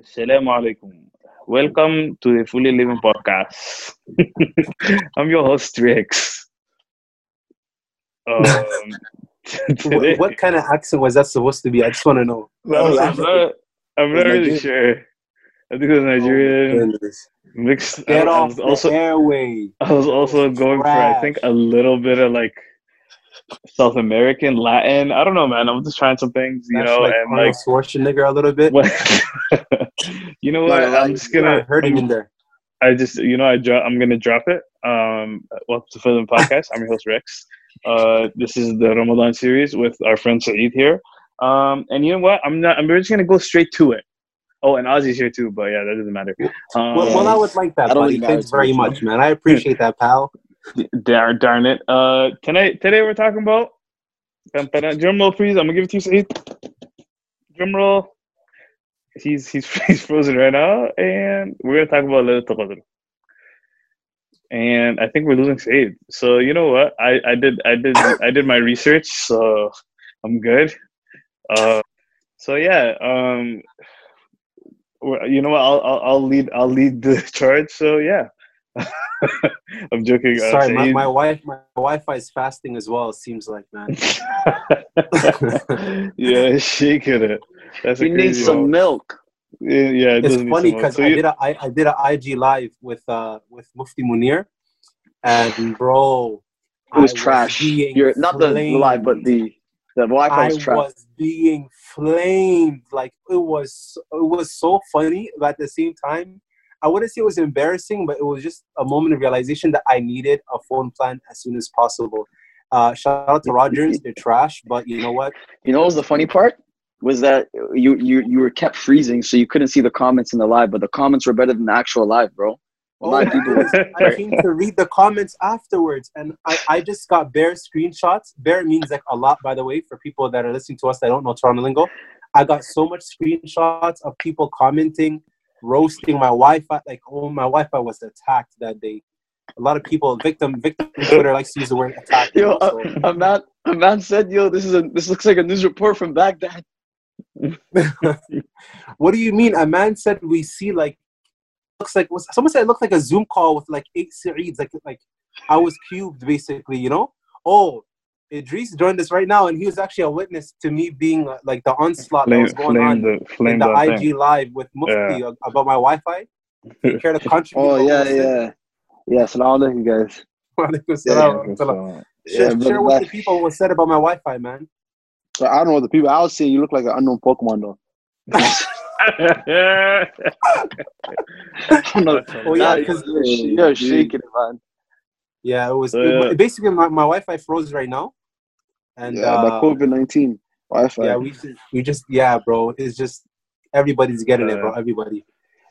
Assalamu alaikum. Welcome to the Fully Living Podcast. I'm your host, Rex. Um, What, what kind of accent was that supposed to be? I just want to know. I'm, I'm not, I'm not really sure. I think it was Nigerian Goodness. mixed. Get I, I off was the also airway. I was also going for I think a little bit of like South American, Latin. I don't know, man. I'm just trying some things, you That's know, like and Arnold like Schwarzenegger a little bit. you know what? Yeah, I'm just gonna heard him in there. I just you know I drop I'm gonna drop it. Um welcome to Film Podcast. I'm your host Rex. Uh this is the Ramadan series with our friend Saeed here. Um and you know what? I'm not I'm just gonna go straight to it. Oh and Ozzy's here too, but yeah, that doesn't matter. Um, Well, well, I would like that, buddy. Thanks very much, much, man. I appreciate that, pal. Darn, darn it. Uh tonight today we're talking about drum roll please. I'm gonna give it to you, Saeed. Drum roll. He's he's he's frozen right now, and we're gonna talk about Laylatul Qadr. And I think we're losing Saeed. So you know what? I, I did I did I did my research, so I'm good. Uh, so yeah, um, you know what? I'll, I'll I'll lead I'll lead the charge. So yeah, I'm joking. Uh, Sorry, my, my wife, my Wi-Fi is fasting as well. It seems like, man. yeah, shaking it. That's a You need some one. milk. Yeah, yeah, it it's funny because So I you- did a I, I did a IG live with uh with Mufti Munir, and bro, It was I trash. being You're not the live, but the the Wi-Fi was trash. I was being flamed. Like it was, it was so funny, but at the same time, I wouldn't say it was embarrassing, but it was just a moment of realization that I needed a phone plan as soon as possible. Uh, shout out to Rogers, they're trash, but you know what? You know what was the funny part? Was that you you you were kept freezing, so you couldn't see the comments in the live, but the comments were better than the actual live, bro. A lot of people. I came to read the comments afterwards, and I, I just got bare screenshots. Bare means like a lot, by the way, for people that are listening to us that don't know Toronto lingo. I got so much screenshots of people commenting, roasting my Wi-Fi. Like, oh, my Wi-Fi was attacked that day. A lot of people, victim, victim Twitter likes to use the word attack. Yo, also. a, uh, a man a man said, "Yo, this is a this looks like a news report from Baghdad." what do you mean? A man said we see like looks like was someone said it looked like a Zoom call with like eight Saeeds, like like I was cubed basically, you know? Oh, Idris joined us right now, and he was actually a witness to me being uh, like the onslaught that was going on the in the IG thing. live with Mufti uh, about my Wi-Fi. He care to contribute? Oh what yeah, yeah, yeah. Salam alaikum, guys. Walaikum salam. Share, Yeah, share brother, what the people was said about my Wi-Fi, man. So I don't know the people. I would say you look like an unknown Pokemon though. I'm Oh, yeah, because you're, sh- you're shaking man. Yeah, it was So, it- basically my, my Wi-Fi froze right now, and yeah, uh, COVID nineteen Wi-Fi. Yeah, we just, we just yeah, bro. It's just everybody's getting it, bro. Everybody.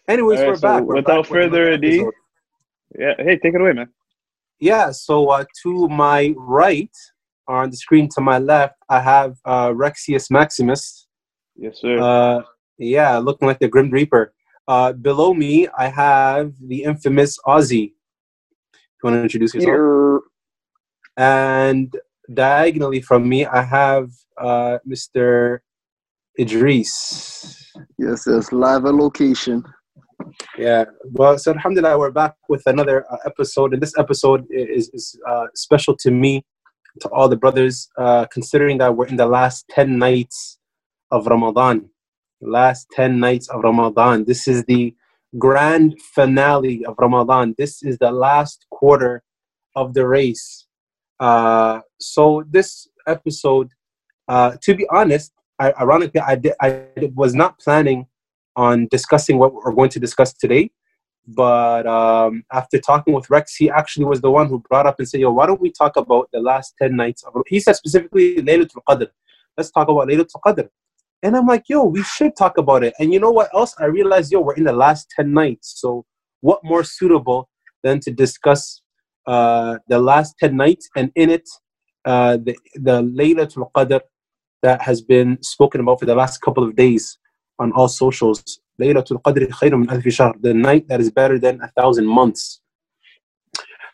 Anyways, alright, we're so back. We're without back further ado, yeah, hey, take it away, man. yeah. So uh, to my right, on the screen to my left, I have uh, Rexius Maximus. Yes, sir. Uh, yeah, looking like the Grim Reaper. Uh, below me, I have the infamous Ozzy. You want to introduce yourself? You're, And diagonally from me, I have uh, Mr. Idris. Yes, yes, live at location. Yeah. Well, so Alhamdulillah, we're back with another uh, episode, and this episode is, is uh, special to me, to all the brothers, uh, considering that we're in the last 10 nights of Ramadan. Last 10 nights of Ramadan. This is the grand finale of Ramadan. This is the last quarter of the race. Uh, so, this episode, uh, to be honest, I, ironically, I, did, I was not planning on discussing what we're going to discuss today. But um, after talking with Rex, he actually was the one who brought up and said, "Yo, why don't we talk about the last ten nights?" Of, he said specifically Laylatul Qadr. Let's talk about Laylatul Qadr. And I'm like, "Yo, we should talk about it." And you know what else? I realized, yo, we're in the last ten nights. So what more suitable than to discuss the last ten nights and in it uh, the the Laylatul Qadr that has been spoken about for the last couple of days on all socials. Laylatul Qadr khayrun min alfi shahr, the night that is better than a thousand months.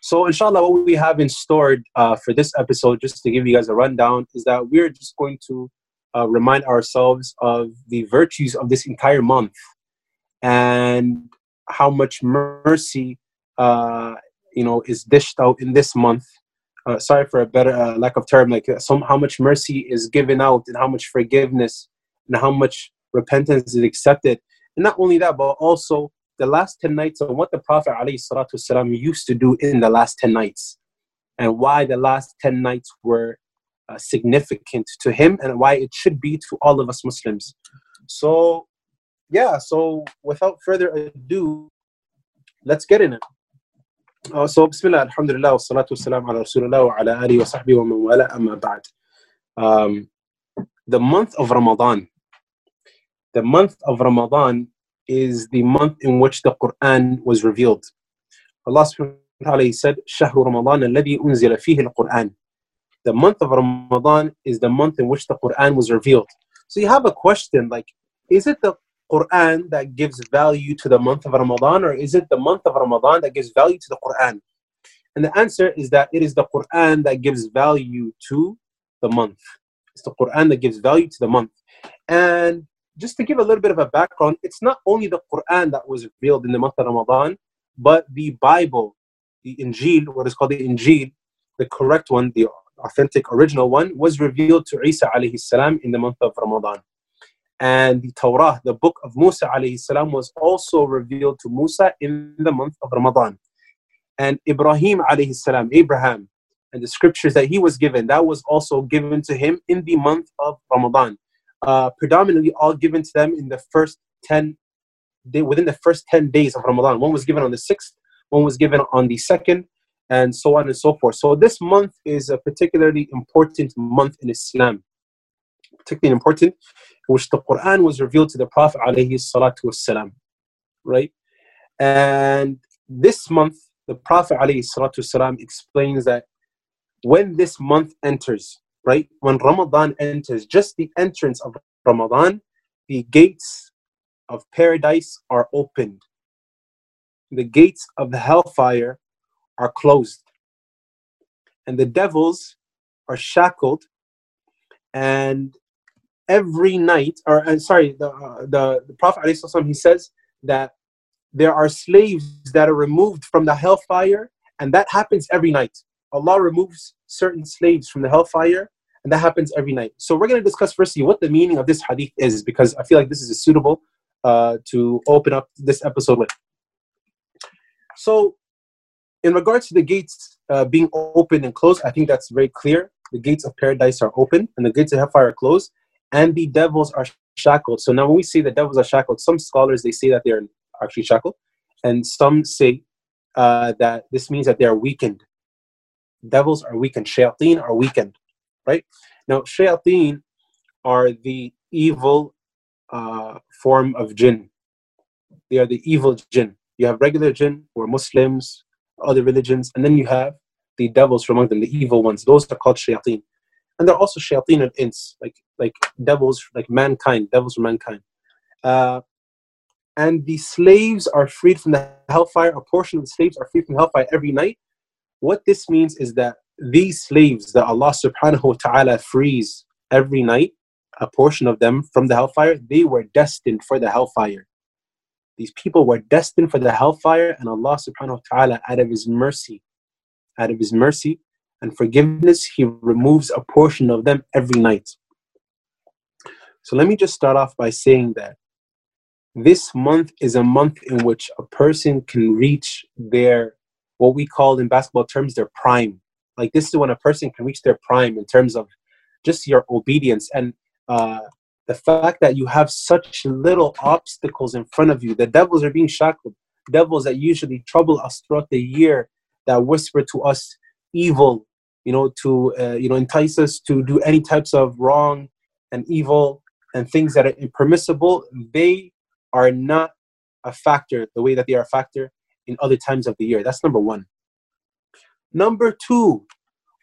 So, inshallah, what we have in store uh, for this episode, just to give you guys a rundown, is that we're just going to uh, remind ourselves of the virtues of this entire month and how much mercy uh, you know is dished out in this month uh, sorry for a better uh, lack of term like uh, some how much mercy is given out and how much forgiveness and how much repentance is accepted and not only that but also the last 10 nights and what the prophet والسلام, used to do in the last 10 nights and why the last 10 nights were uh, significant to him and why it should be to all of us muslims so yeah so without further ado let's get in it uh, so bismillah alhamdulillah wa salatu wassalam ala rasulullah ala alihi wa sahbihi wa man wala amma ba'd. Um, the month of ramadan the month of ramadan is the month in which the quran was revealed. Allah subhanahu wa ta'ala said shahru ramadan alladhi unzila fihi al-quran. The month of ramadan is the month in which the quran was revealed. So you have a question like is it the Quran that gives value to the month of Ramadan, or is it the month of Ramadan that gives value to the Quran? And the answer is that it is the Quran that gives value to the month. It's the Quran that gives value to the month. And just to give a little bit of a background, it's not only the Quran that was revealed in the month of Ramadan, but the Bible, the Injil, what is called the Injil, the correct one, the authentic original one, was revealed to Isa salam in the month of Ramadan. And the Torah, the book of Musa alayhi salam, was also revealed to Musa in the month of Ramadan. And Ibrahim alayhi salam, Abraham, and the scriptures that he was given, that was also given to him in the month of Ramadan. Uh, predominantly all given to them in the first 10 day, within the first 10 days of Ramadan. One was given on the 6th, one was given on the 2nd, and so on and so forth. So this month is a particularly important month in Islam. Particularly important which the Quran was revealed to the Prophet salatu wasalam, right? And this month, the Prophet salatu wasalam explains that when this month enters, right, when Ramadan enters, just the entrance of Ramadan, the gates of paradise are opened. The gates of the hellfire are closed. And the devils are shackled and every night, or uh, sorry, the, uh, the, the Prophet ﷺ, he says that there are slaves that are removed from the hellfire, and that happens every night. Allah removes certain slaves from the hellfire, and that happens every night. So we're going to discuss firstly what the meaning of this hadith is, because I feel like this is suitable uh, to open up this episode with. So, in regards to the gates uh, being open and closed, I think that's very clear. The gates of paradise are open, and the gates of hellfire are closed and the devils are shackled. So now when we say the devils are shackled, some scholars they say that they're actually shackled, and some say uh, that this means that they are weakened. Devils are weakened. Shayateen are weakened, right? Now shayateen are the evil uh, form of jinn. They are the evil jinn. You have regular jinn who are Muslims, other religions, and then you have the devils from among them, the evil ones. Those are called shayateen and they're also shayateen and ins, like like devils, like mankind, devils from mankind. Uh, and the slaves are freed from the hellfire. A portion of the slaves are freed from hellfire every night. What this means is that these slaves that Allah subhanahu wa ta'ala frees every night, a portion of them from the hellfire, they were destined for the hellfire. These people were destined for the hellfire, and Allah subhanahu wa ta'ala, out of His mercy, out of His mercy, and forgiveness, He removes a portion of them every night. So let me just start off by saying that this month is a month in which a person can reach their, what we call in basketball terms, their prime. Like this is when a person can reach their prime in terms of just your obedience and uh, the fact that you have such little obstacles in front of you. The devils are being shackled. Devils that usually trouble us throughout the year, that whisper to us evil, you know, to uh, you know entice us to do any types of wrong and evil and things that are impermissible. They are not a factor the way that they are a factor in other times of the year. That's number one. Number two,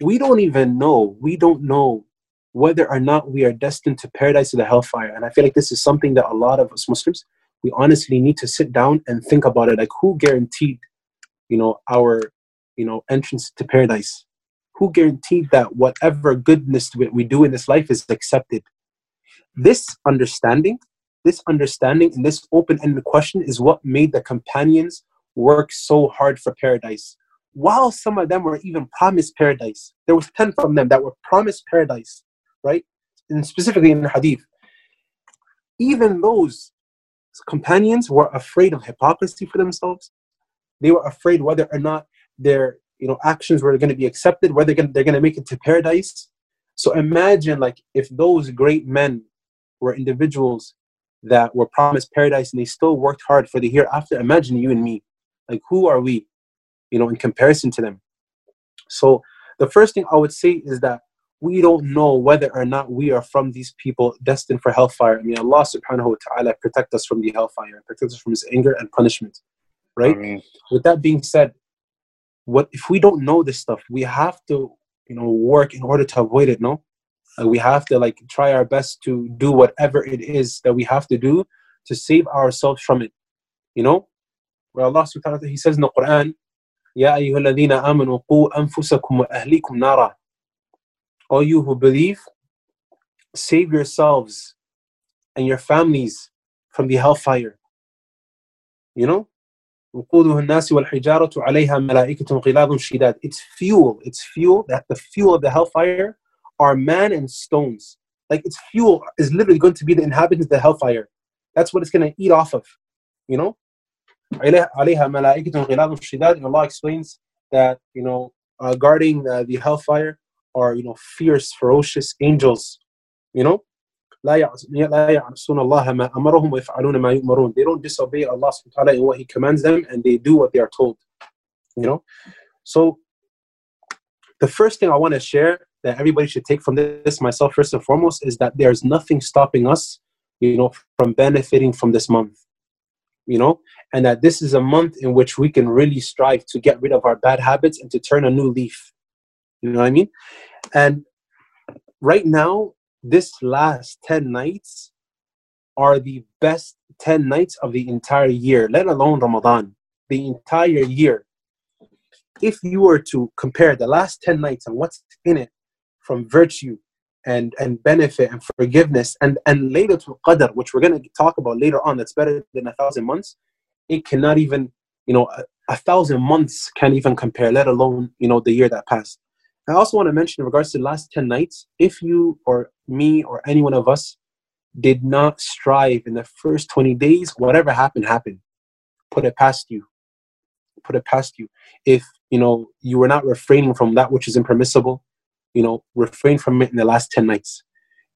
we don't even know. We don't know whether or not we are destined to paradise or the hellfire. And I feel like this is something that a lot of us Muslims, we honestly need to sit down and think about it. Like who guaranteed, you know, our, you know, entrance to paradise? who guaranteed that whatever goodness we do in this life is accepted? this understanding, this understanding and this open-ended question is what made the companions work so hard for paradise. While some of them were even promised paradise, there was 10 from them that were promised paradise, right? And specifically in the hadith. Even those companions were afraid of hypocrisy for themselves. They were afraid whether or not their you know actions were going to be accepted, whether they're going to make it to paradise. So imagine like if those great men were individuals that were promised paradise and they still worked hard for the hereafter. Imagine you and me. Like who are we, you know, in comparison to them? So the first thing I would say is that we don't know whether or not we are from these people destined for hellfire. I mean, Allah subhanahu wa ta'ala protect us from the hellfire, protect us from his anger and punishment. Right? With that being said, what if we don't know this stuff, we have to, you know, work in order to avoid it, no? We have to like try our best to do whatever it is that we have to do to save ourselves from it. You know? Where Allah subhanahu wa ta'ala He says in the Quran, Ya ayyuhalladhina amanu qu anfusakum wa ahlikum nara all you who believe, save yourselves and your families from the hellfire. You know? It's fuel. It's fuel. That the fuel of the hellfire are man and stones. Like its fuel is literally going to be the inhabitants of the hellfire. That's what it's going to eat off of. You know? Allah explains that, you know, uh, guarding uh, the hellfire are you know fierce, ferocious angels. You know, They don't disobey Allah subhanahu wa ta'ala in what He commands them and they do what they are told. You know? So the first thing I want to share that everybody should take from this, myself first and foremost, is that there's nothing stopping us, you know, from benefiting from this month. You know, and that this is a month in which we can really strive to get rid of our bad habits and to turn a new leaf. You know what I mean? And right now, this last 10 nights are the best 10 nights of the entire year, let alone Ramadan, the entire year. If you were to compare the last 10 nights and what's in it from virtue and, and benefit and forgiveness and, and Laylatul Qadr, which we're going to talk about later on, that's better than a thousand months, it cannot even, you know, a, a thousand months can't even compare, let alone, you know, the year that passed. I also want to mention in regards to the last 10 nights, if you or me or any one of us did not strive in the first 20 days, whatever happened, happened. Put it past you. Put it past you. If, you know, you were not refraining from that which is impermissible, you know, refrain from it in the last 10 nights.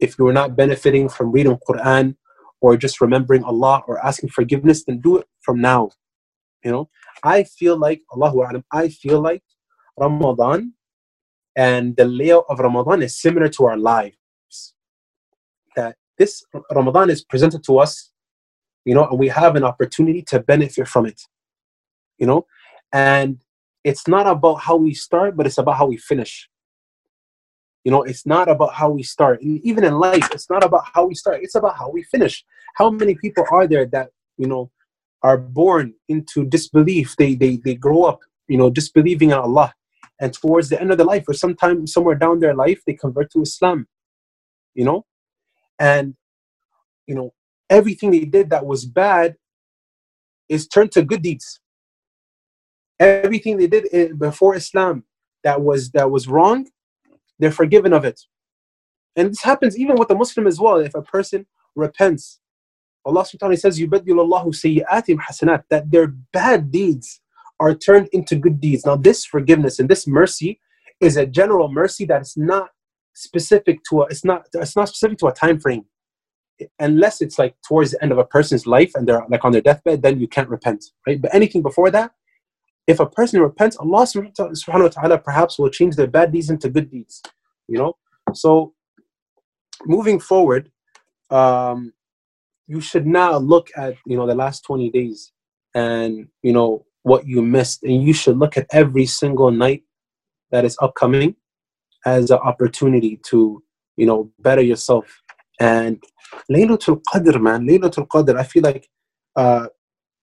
If you were not benefiting from reading Quran or just remembering Allah or asking forgiveness, then do it from now. You know, I feel like, Allahu Alam, I feel like Ramadan and the layout of Ramadan is similar to our lives. That this Ramadan is presented to us, you know, and we have an opportunity to benefit from it, you know, and it's not about how we start, but it's about how we finish. You know, it's not about how we start. And even in life, it's not about how we start, it's about how we finish. How many people are there that, you know, are born into disbelief? They, they, they grow up, you know, disbelieving in Allah and towards the end of their life or sometime somewhere down their life they convert to islam you know? And you know everything they did that was bad is turned to good deeds. Everything they did eh, before islam that was that was wrong they're forgiven of it. And this happens even with a muslim as well. If a person repents allah subhanahu wa ta'ala says yubaddilu sayyi'atim hasanat that their bad deeds are turned into good deeds. Now, this forgiveness and this mercy is a general mercy that is not specific to a it's not it's not specific to a time frame. Unless it's like towards the end of a person's life and they're like on their deathbed, then you can't repent, right? But anything before that, if a person repents, Allah subhanahu wa ta'ala perhaps will change their bad deeds into good deeds. You know? So moving forward, um, you should now look at you know the last 20 days and you know what you missed. And you should look at every single night that is upcoming as an opportunity to, you know, better yourself. And Laylatul Qadr, man, Laylatul Qadr, I feel like uh,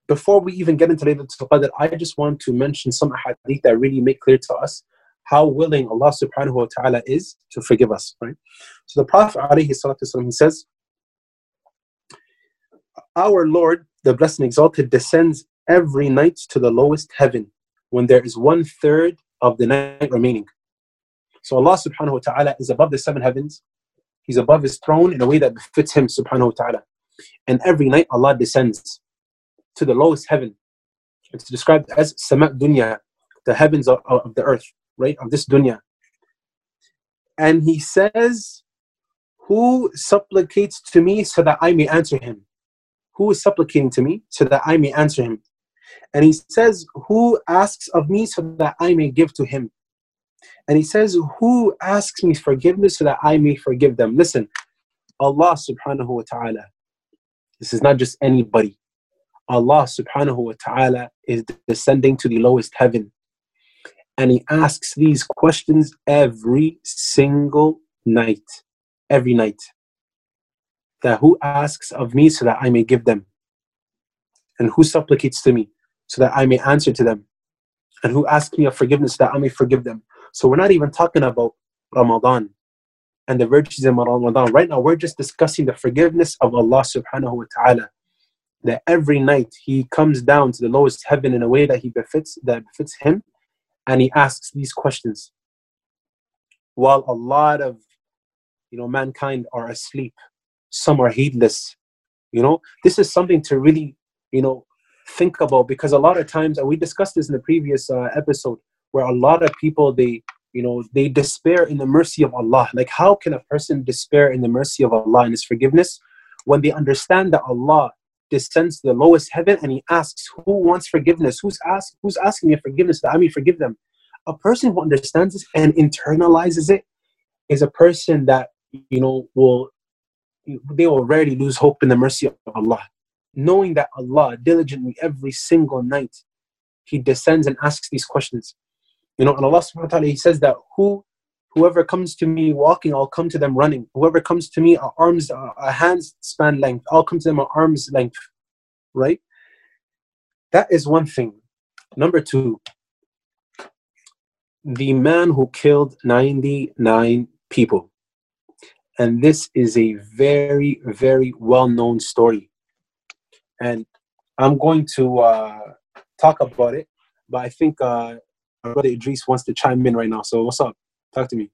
before we even get into Laylatul Qadr, I just want to mention some hadith that really make clear to us how willing Allah subhanahu wa ta'ala is to forgive us, right? So the Prophet alayhi salatu he says, Our Lord, the Blessed and Exalted, descends every night to the lowest heaven when there is one third of the night remaining. So Allah subhanahu wa ta'ala is above the seven heavens. He's above his throne in a way that befits him subhanahu wa ta'ala. And every night Allah descends to the lowest heaven. It's described as Sama' dunya, the heavens of, of the earth, right? Of this dunya. And he says, Who supplicates to me so that I may answer him? Who is supplicating to me so that I may answer him? And he says, Who asks of me so that I may give to him? And he says, Who asks me forgiveness so that I may forgive them? Listen, Allah subhanahu wa ta'ala, this is not just anybody. Allah subhanahu wa ta'ala is descending to the lowest heaven. And he asks these questions every single night. Every night. That who asks of me so that I may give them? And who supplicates to me so that I may answer to them? And who asks me of forgiveness that I may forgive them? So we're not even talking about Ramadan and the virtues in Ramadan. Right now, we're just discussing the forgiveness of Allah subhanahu wa ta'ala. That every night He comes down to the lowest heaven in a way that He befits that befits Him, and He asks these questions. While a lot of you know mankind are asleep, some are heedless. You know, this is something to really, you know, think about because a lot of times, and we discussed this in the previous uh, episode, where a lot of people they you know they despair in the mercy of allah. Like how can a person despair in the mercy of allah and his forgiveness when they understand that allah descends to the lowest heaven and he asks who wants forgiveness? Who's ask who's asking me forgiveness? That i may forgive them. A person who understands this and internalizes it is a person that you know will they will rarely lose hope in the mercy of allah knowing that allah diligently every single night he descends and asks these questions you know, and Allah subhanahu wa ta'ala, He says that who whoever comes to me walking, I'll come to them running. Whoever comes to me, our arms, a hands span length, I'll come to them at arms length. Right? That is one thing. Number two, the man who killed 99 people. And this is a very, very well known story. And I'm going to uh, talk about it, but I think uh, my brother Idris wants to chime in right now. So what's up? Talk to me.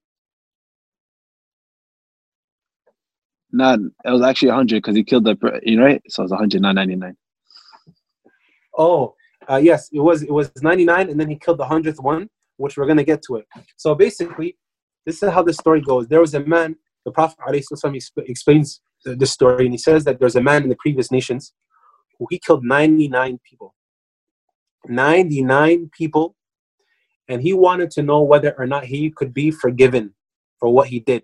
Nah, it was actually 100 because he killed the, you know, right? So it was 100, not 99. Oh, uh, yes, it was it was 99, and then he killed the hundredth one, which we're gonna get to it. So basically, this is how the story goes. There was a man. The Prophet ﷺ explains the story, and he says that there's a man in the previous nations he killed 99 people. 99 people and he wanted to know whether or not he could be forgiven for what he did.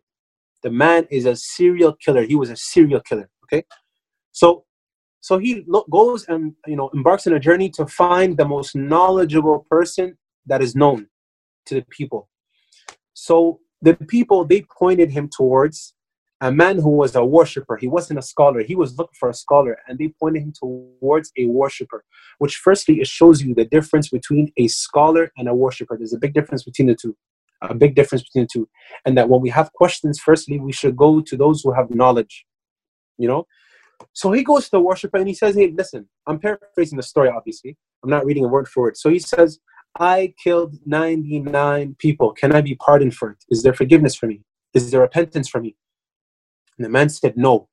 The man is a serial killer. He was a serial killer. Okay, so so he goes and you know embarks on a journey to find the most knowledgeable person that is known to the people. So the people they pointed him towards a man who was a worshiper. He wasn't a scholar. He was looking for a scholar, and they pointed him towards a worshiper. Which, firstly, it shows you the difference between a scholar and a worshiper. There's a big difference between the two. A big difference between the two, and that when we have questions, firstly, we should go to those who have knowledge. You know. So he goes to the worshiper and he says, "Hey, listen. I'm paraphrasing the story. Obviously, I'm not reading a word for it. So he says." I killed 99 people. Can I be pardoned for it? Is there forgiveness for me? Is there repentance for me? And the man said, No.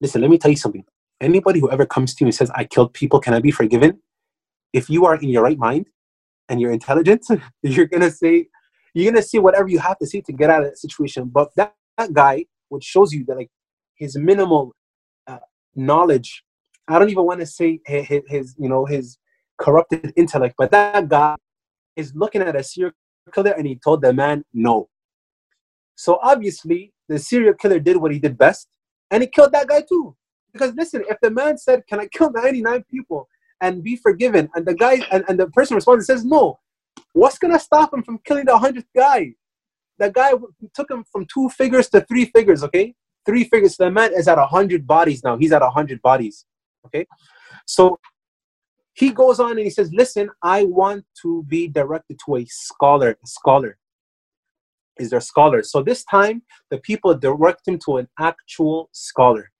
Listen, let me tell you something. Anybody who ever comes to you and says, I killed people, can I be forgiven? If you are in your right mind and you're intelligent, you're gonna say, you're gonna say whatever you have to say to get out of that situation. But that, that guy, which shows you that like his minimal uh, knowledge, I don't even want to say his, his, you know, his corrupted intellect, but that guy is looking at a serial killer and he told the man no. So obviously, the serial killer did what he did best, and he killed that guy too. Because listen, if the man said, "Can I kill 99 people and be forgiven?" and the guy and, and the person responds and says, "No," what's gonna stop him from killing the hundredth guy? That guy took him from two figures to three figures. Okay, three figures. So the man is at hundred bodies now. He's at hundred bodies. Okay, so he goes on and he says, "Listen, I want to be directed to a scholar, a scholar." Is their scholar. So this time, the people direct him to an actual scholar.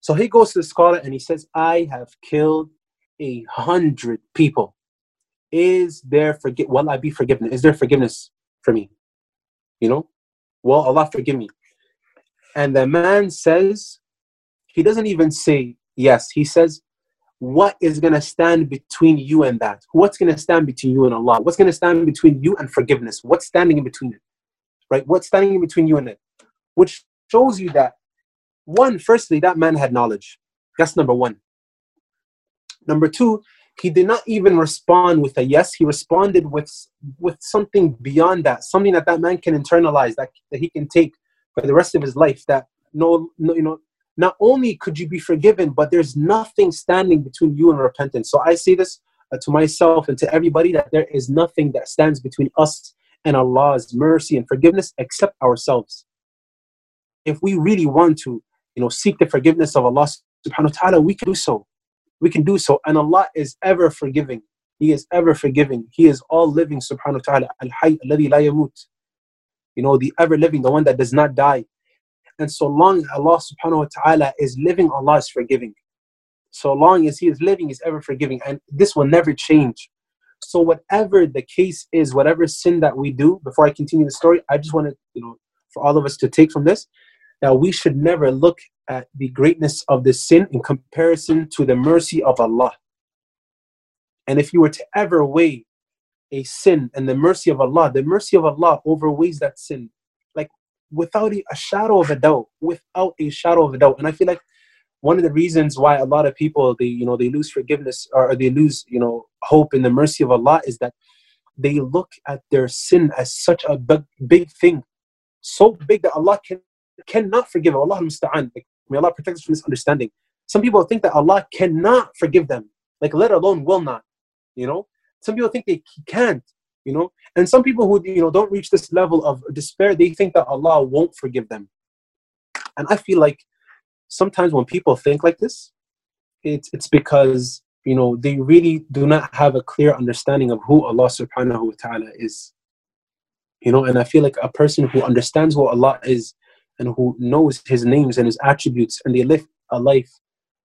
So he goes to the scholar and he says, I have killed a hundred people. Is there forgive will I be forgiven? Is there forgiveness for me? You know? Will Allah forgive me? And the man says, he doesn't even say yes. He says, what is going to stand between you and that? What's going to stand between you and Allah? What's going to stand between you and forgiveness? What's standing in between it? Right? What's standing in between you and it? Which shows you that, one, firstly, that man had knowledge. That's number one. Number two, he did not even respond with a yes. He responded with, with something beyond that, something that that man can internalize, that, that he can take for the rest of his life. That no, no, you know, not only could you be forgiven, but there's nothing standing between you and repentance. So I say this uh, to myself and to everybody that there is nothing that stands between us and Allah's mercy and forgiveness except ourselves. If we really want to, you know, seek the forgiveness of Allah subhanahu wa ta'ala, we can do so. We can do so. And Allah is ever forgiving. He is ever forgiving. He is all living subhanahu wa ta'ala. Al-Hayy alladhi la yamut. You know, the ever living, the one that does not die. And so long Allah subhanahu wa ta'ala is living, Allah is forgiving. So long as He is living, He's ever forgiving. And this will never change. So whatever the case is, whatever sin that we do, before I continue the story, I just want to, you know, for all of us to take from this, that we should never look at the greatness of the sin in comparison to the mercy of Allah. And if you were to ever weigh a sin and the mercy of Allah, the mercy of Allah overweighs that sin like without a shadow of a doubt, without a shadow of a doubt. And I feel like one of the reasons why a lot of people they you know they lose forgiveness or they lose you know hope in the mercy of Allah is that they look at their sin as such a big, big thing, so big that Allah can cannot forgive. Allah musta'an. Like, may Allah protect us from this understanding. Some people think that Allah cannot forgive them, like let alone will not. You know, some people think they can't you know and some people who you know don't reach this level of despair they think that allah won't forgive them and i feel like sometimes when people think like this it's it's because you know they really do not have a clear understanding of who allah subhanahu wa ta'ala is you know and i feel like a person who understands who allah is and who knows his names and his attributes and they live a life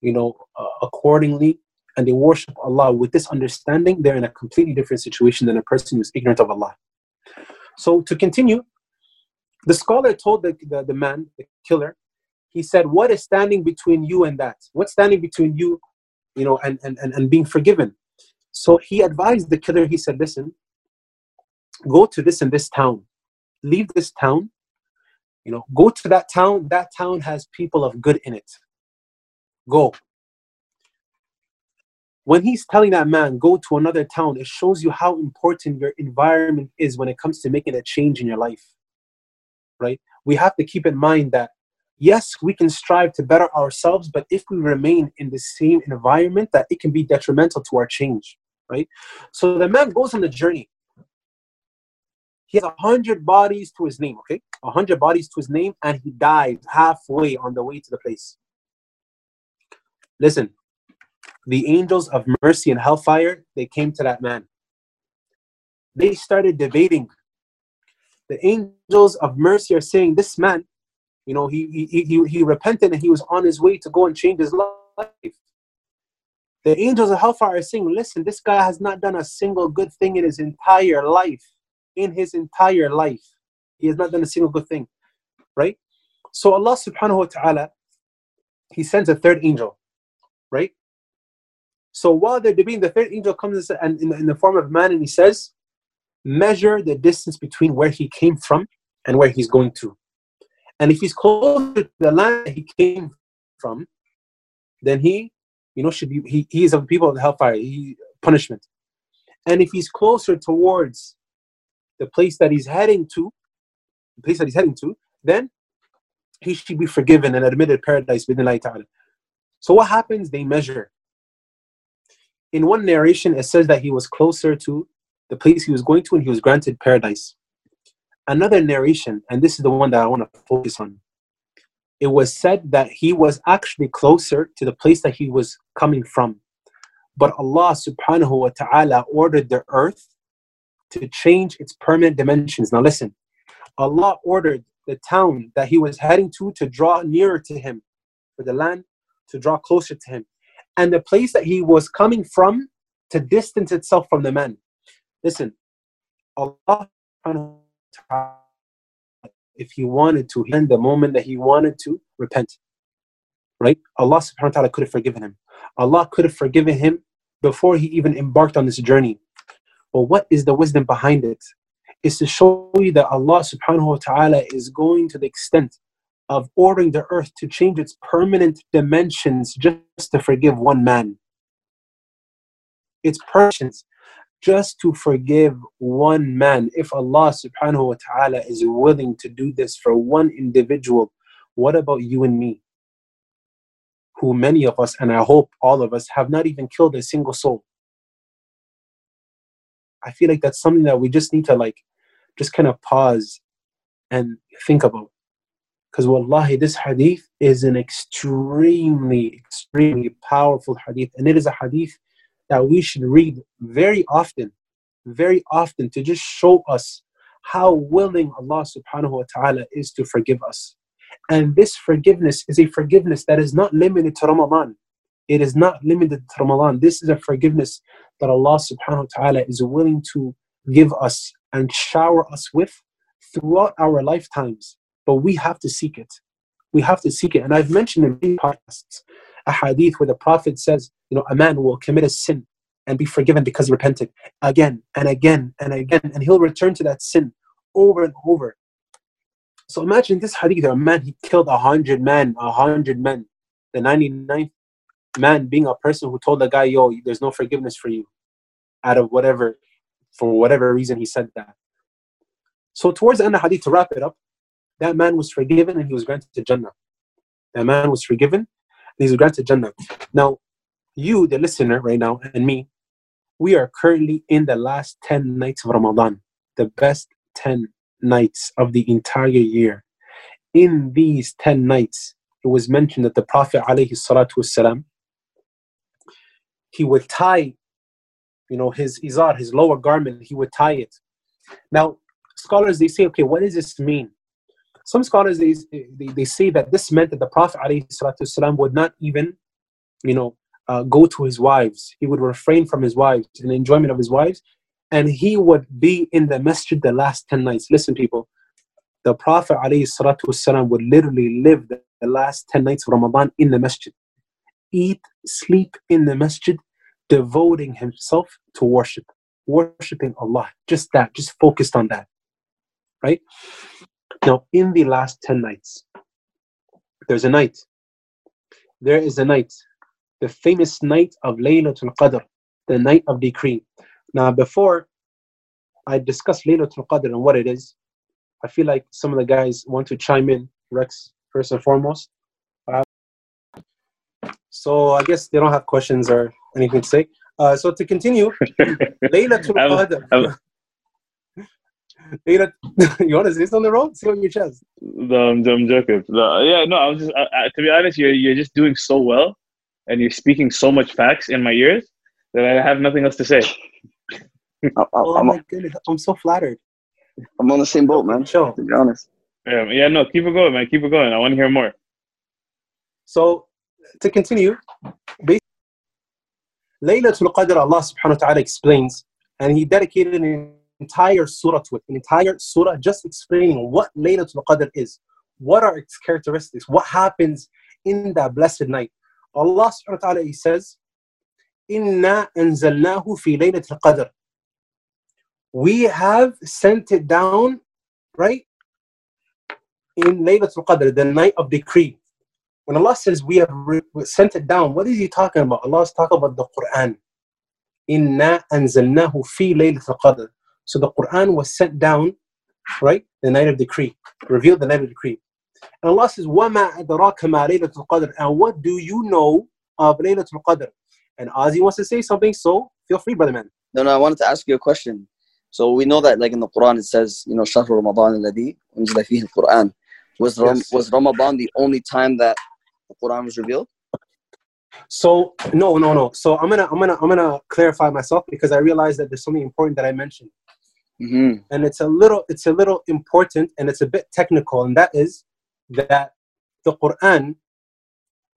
you know uh, accordingly and they worship Allah with this understanding, they're in a completely different situation than a person who's ignorant of Allah. So to continue, the scholar told the, the, the man, the killer, he said, What is standing between you and that? What's standing between you, you know, and, and, and, and being forgiven? So he advised the killer, he said, Listen, go to this and this town. Leave this town, you know, go to that town. That town has people of good in it. Go when he's telling that man go to another town it shows you how important your environment is when it comes to making a change in your life right we have to keep in mind that yes we can strive to better ourselves but if we remain in the same environment that it can be detrimental to our change right so the man goes on the journey he has a hundred bodies to his name okay a hundred bodies to his name and he dies halfway on the way to the place listen the angels of mercy and hellfire, they came to that man. They started debating. The angels of mercy are saying, This man, you know, he, he, he, he repented and he was on his way to go and change his life. The angels of hellfire are saying, Listen, this guy has not done a single good thing in his entire life. In his entire life, he has not done a single good thing. Right? So Allah subhanahu wa ta'ala, He sends a third angel, right? So while they're debating, the third angel comes and in, in the form of man and he says, measure the distance between where he came from and where he's going to. And if he's closer to the land he came from, then he, you know, should be he, he is of the people of the hellfire, he, punishment. And if he's closer towards the place that he's heading to, the place that he's heading to, then he should be forgiven and admitted paradise within Allah. So what happens? They measure in one narration, it says that he was closer to the place he was going to and he was granted paradise. Another narration, and this is the one that I want to focus on, it was said that he was actually closer to the place that he was coming from. But Allah subhanahu wa ta'ala ordered the earth to change its permanent dimensions. Now listen, Allah ordered the town that he was heading to to draw nearer to him, for the land to draw closer to him, and the place that he was coming from to distance itself from the man. Listen, Allah, if He wanted to, in the moment that He wanted to repent, right? Allah subhanahu wa ta'ala could have forgiven him. Allah could have forgiven him before he even embarked on this journey. But what is the wisdom behind it? Is to show you that Allah subhanahu wa ta'ala is going to the extent of ordering the earth to change its permanent dimensions just to forgive one man. Its permanence just to forgive one man. If Allah subhanahu wa ta'ala is willing to do this for one individual, what about you and me? Who many of us, and I hope all of us, have not even killed a single soul. I feel like that's something that we just need to like just kind of pause and think about. Because wallahi, this hadith is an extremely, extremely powerful hadith. And it is a hadith that we should read very often, very often to just show us how willing Allah subhanahu wa ta'ala is to forgive us. And this forgiveness is a forgiveness that is not limited to Ramadan. It is not limited to Ramadan. This is a forgiveness that Allah subhanahu wa ta'ala is willing to give us and shower us with throughout our lifetimes but we have to seek it. We have to seek it. And I've mentioned in many podcasts a hadith where the Prophet says, you know, a man will commit a sin and be forgiven because he repented again and again and again, and he'll return to that sin over and over. So imagine this hadith: a man he killed a hundred men, a hundred men. The 99th man being a person who told the guy, "Yo, there's no forgiveness for you," out of whatever, for whatever reason he said that. So towards the end of the hadith, to wrap it up, that man was forgiven and he was granted to Jannah. That man was forgiven and he was granted Jannah. Now, you, the listener right now, and me, we are currently in the last 10 nights of Ramadan, the best 10 nights of the entire year. In these 10 nights, it was mentioned that the Prophet والسلام, he would tie, you know, his izar, his lower garment, he would tie it. Now, scholars, they say, okay, what does this mean? Some scholars they, they, they say that this meant that the Prophet ﷺ would not even, you know, uh, go to his wives. He would refrain from his wives and enjoyment of his wives, and he would be in the masjid the last ten nights. Listen, people, the Prophet ﷺ would literally live the, the last ten nights of Ramadan in the masjid, eat, sleep in the masjid, devoting himself to worship, worshiping Allah. Just that, just focused on that, right? Now, in the last 10 nights, there's a night. There is a night, the famous night of Laylatul Qadr, the night of decree. Now, before I discuss Laylatul Qadr and what it is, I feel like some of the guys want to chime in. Rex, first and foremost. Uh, so I guess they don't have questions or anything to say. Uh, so to continue, Laylatul Qadr. know, you want to say something wrong? Say on your chest. No, I'm, I'm joking. No, yeah, no, I was just, I, I, to be honest, you're, you're just doing so well and you're speaking so much facts in my ears that I have nothing else to say. I, oh I'm, my goodness, I'm so flattered. I'm on the same boat, man. Sure. To be honest. Yeah, yeah, no, keep it going, man. Keep it going. I want to hear more. So, to continue, Laylatul Qadr, Allah subhanahu wa ta'ala explains, and He dedicated an entire surah to it, an entire surah just explaining what Laylatul Qadr is, what are its characteristics, what happens in that blessed night. Allah subhanahu wa ta'ala he says, Inna anzalnahu fi Laylatul Qadr. We have sent it down, right? In Laylatul Qadr, the night of decree. When Allah says we have sent it down, what is He talking about? Allah is talking about the Quran. Inna anzalnahu fi Laylatul Qadr. So the Quran was sent down, right? The night of decree, revealed the night of decree. And Allah says, وَمَا أَدْرَاكَ مَا لَيْلَةُ الْقَدْرِ And what do you know of Laylatul Qadr? And Ozzy wants to say something, so feel free, brother man. No, no, I wanted to ask you a question. So we know that like in the Quran it says, you know, شهر رمضان الذي أنزل فيه القرآن. Was, yes. was Ramadan the only time that the Quran was revealed? So no, no, no. So I'm gonna I'm gonna I'm gonna clarify myself because I realized that there's something important that I mentioned. Mm-hmm. And it's a little it's a little important and it's a bit technical, and that is that the Quran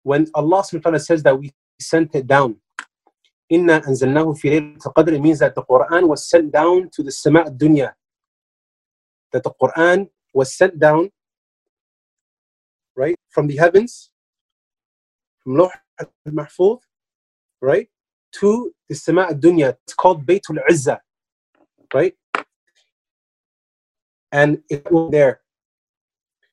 when Allah subhanahu says that we sent it down, Inna anzalnahu fi qadr, it means that the Quran was sent down to the sama' dunya. That the Quran was sent down, right, from the heavens, from Lawh al-Mahfuz, right, to the sama' dunya. It's called Baytul Izzah, right? And it was there.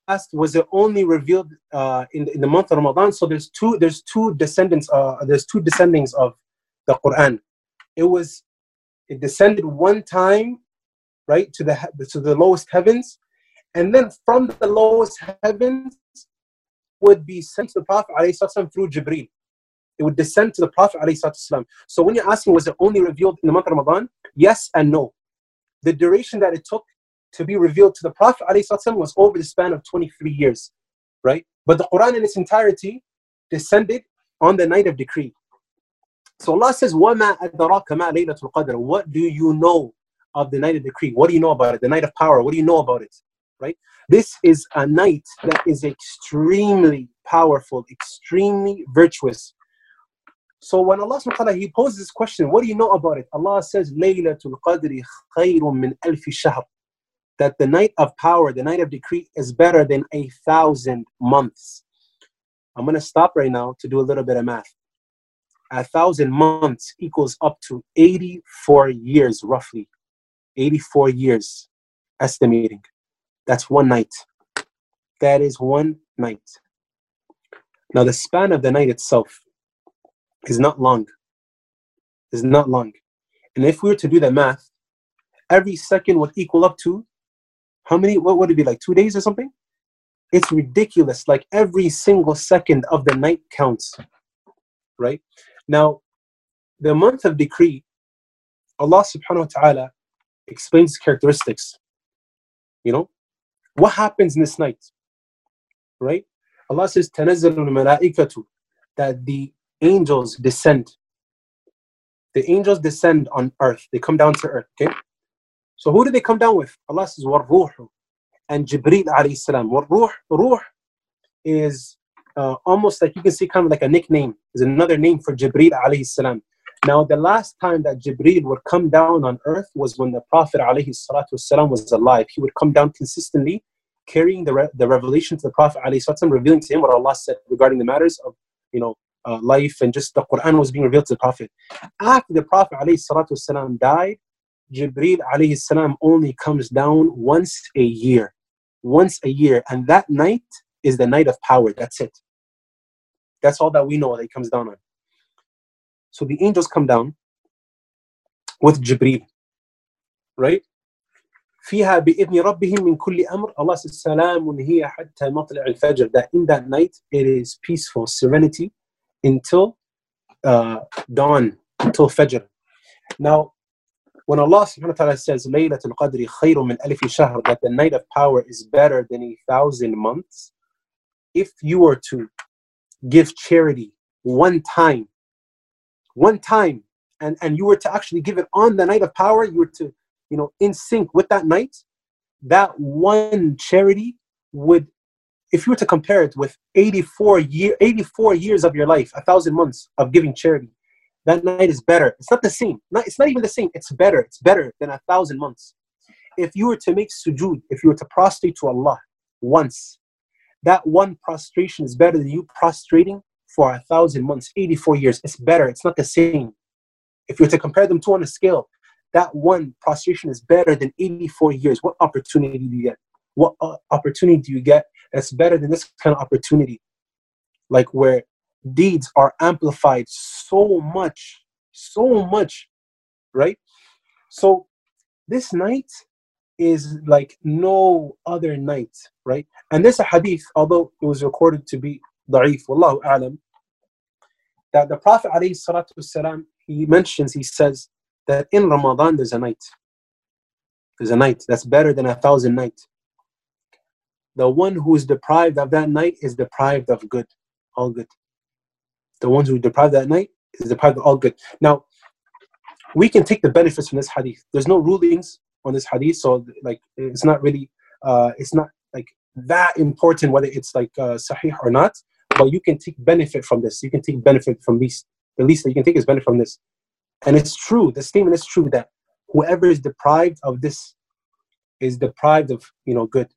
Last was it only revealed uh, in, in the month of Ramadan. So there's two there's two descendants uh, there's two descendings of the Quran. It was it descended one time, right, to the to the lowest heavens, and then from the lowest heavens would be sent to the Prophet ﷺ through Jibreel. It would descend to the Prophet ﷺ. So when you're asking, was it only revealed in the month of Ramadan? Yes and no. The duration that it took to be revealed to the Prophet ﷺ was over the span of 23 years, right? But the Quran in its entirety descended on the night of decree. So Allah says, وَمَا أَدْرَاكَ مَا لَيْلَةُ الْقَدْرِ What do you know of the night of decree? What do you know about it? The night of power. What do you know about it? Right? This is a night that is extremely powerful, extremely virtuous. So when Allah subhanahu wa ta'ala he poses this question, what do you know about it? Allah says, Laylatul Qadri khayrun min alfi shahr. That the night of power, the night of decree is better than a thousand months. I'm gonna stop right now to do a little bit of math. A thousand months equals up to 84 years, roughly. 84 years, estimating. That's one night. That is one night. Now, the span of the night itself is not long. Is not long. And if we were to do the math, every second would equal up to how many what would it be like two days or something? It's ridiculous like every single second of the night counts right? Now the month of decree allah subhanahu wa ta'ala explains characteristics you know? What happens in this night right? Allah says malaikatu that the angels descend. The angels descend on earth. They come down to earth okay? So who do they come down with? Allah says, وَالْرُوحُ and Jibreel alayhi salam. وَالْرُوح Ruh is uh, almost like you can see kind of like a nickname. Is another name for Jibreel alayhi salam. Now, the last time that Jibreel would come down on earth was when the Prophet alayhi salatu wasalam was alive. He would come down consistently, carrying the, re- the revelation to the Prophet alayhi salatu wasalam, revealing to him what Allah said regarding the matters of, you know, uh, life and just the Quran was being revealed to the Prophet. After the Prophet alayhi salatu wasalam died, Jibreel alayhi salam only comes down once a year. Once a year. And that night is the night of power. That's it. That's all that we know that he comes down on. So the angels come down with Jibreel, right? فيها بإذن ربهم من كل أمر Allah says سلام هي حتى مطلع الفجر that in that night it is peaceful serenity until uh, dawn until Fajr now when Allah subhanahu wa ta'ala says, Laylatul Qadri khayrun min alifi shahr, that the night of power is better than a thousand months, if you were to give charity one time, one time, and, and you were to actually give it on the night of power, you were to, you know, in sync with that night, that one charity would, if you were to compare it with 84, year, 84 years of your life, a thousand months of giving charity, that night is better. It's not the same. Not, it's not even the same. It's better. It's better than a thousand months. If you were to make sujood if you were to prostrate to allah once that one prostration is better than you prostrating for a thousand months 84 years. It's better. It's not the same. If you were to compare them two on a scale that one prostration is better than 84 years. What opportunity do you get? What uh, opportunity do you get that's better than this kind of opportunity? Like where deeds are amplified so much so much right? So this night is like no other night right? And this hadith although it was recorded to be da'if wallahu a'lam that the prophet wasalam, he mentions he says that in ramadan there's a night. There's a night that's better than a thousand nights. The one who is deprived of that night is deprived of good all good the ones who deprive that night is deprived of all good now we can take the benefits from this hadith there's no rulings on this hadith so like it's not really uh it's not like that important whether it's like uh, sahih or not but you can take benefit from this. You can take benefit from least. The least that you can take is benefit from this. And it's true, the statement is true that whoever is deprived of this is deprived of you know good.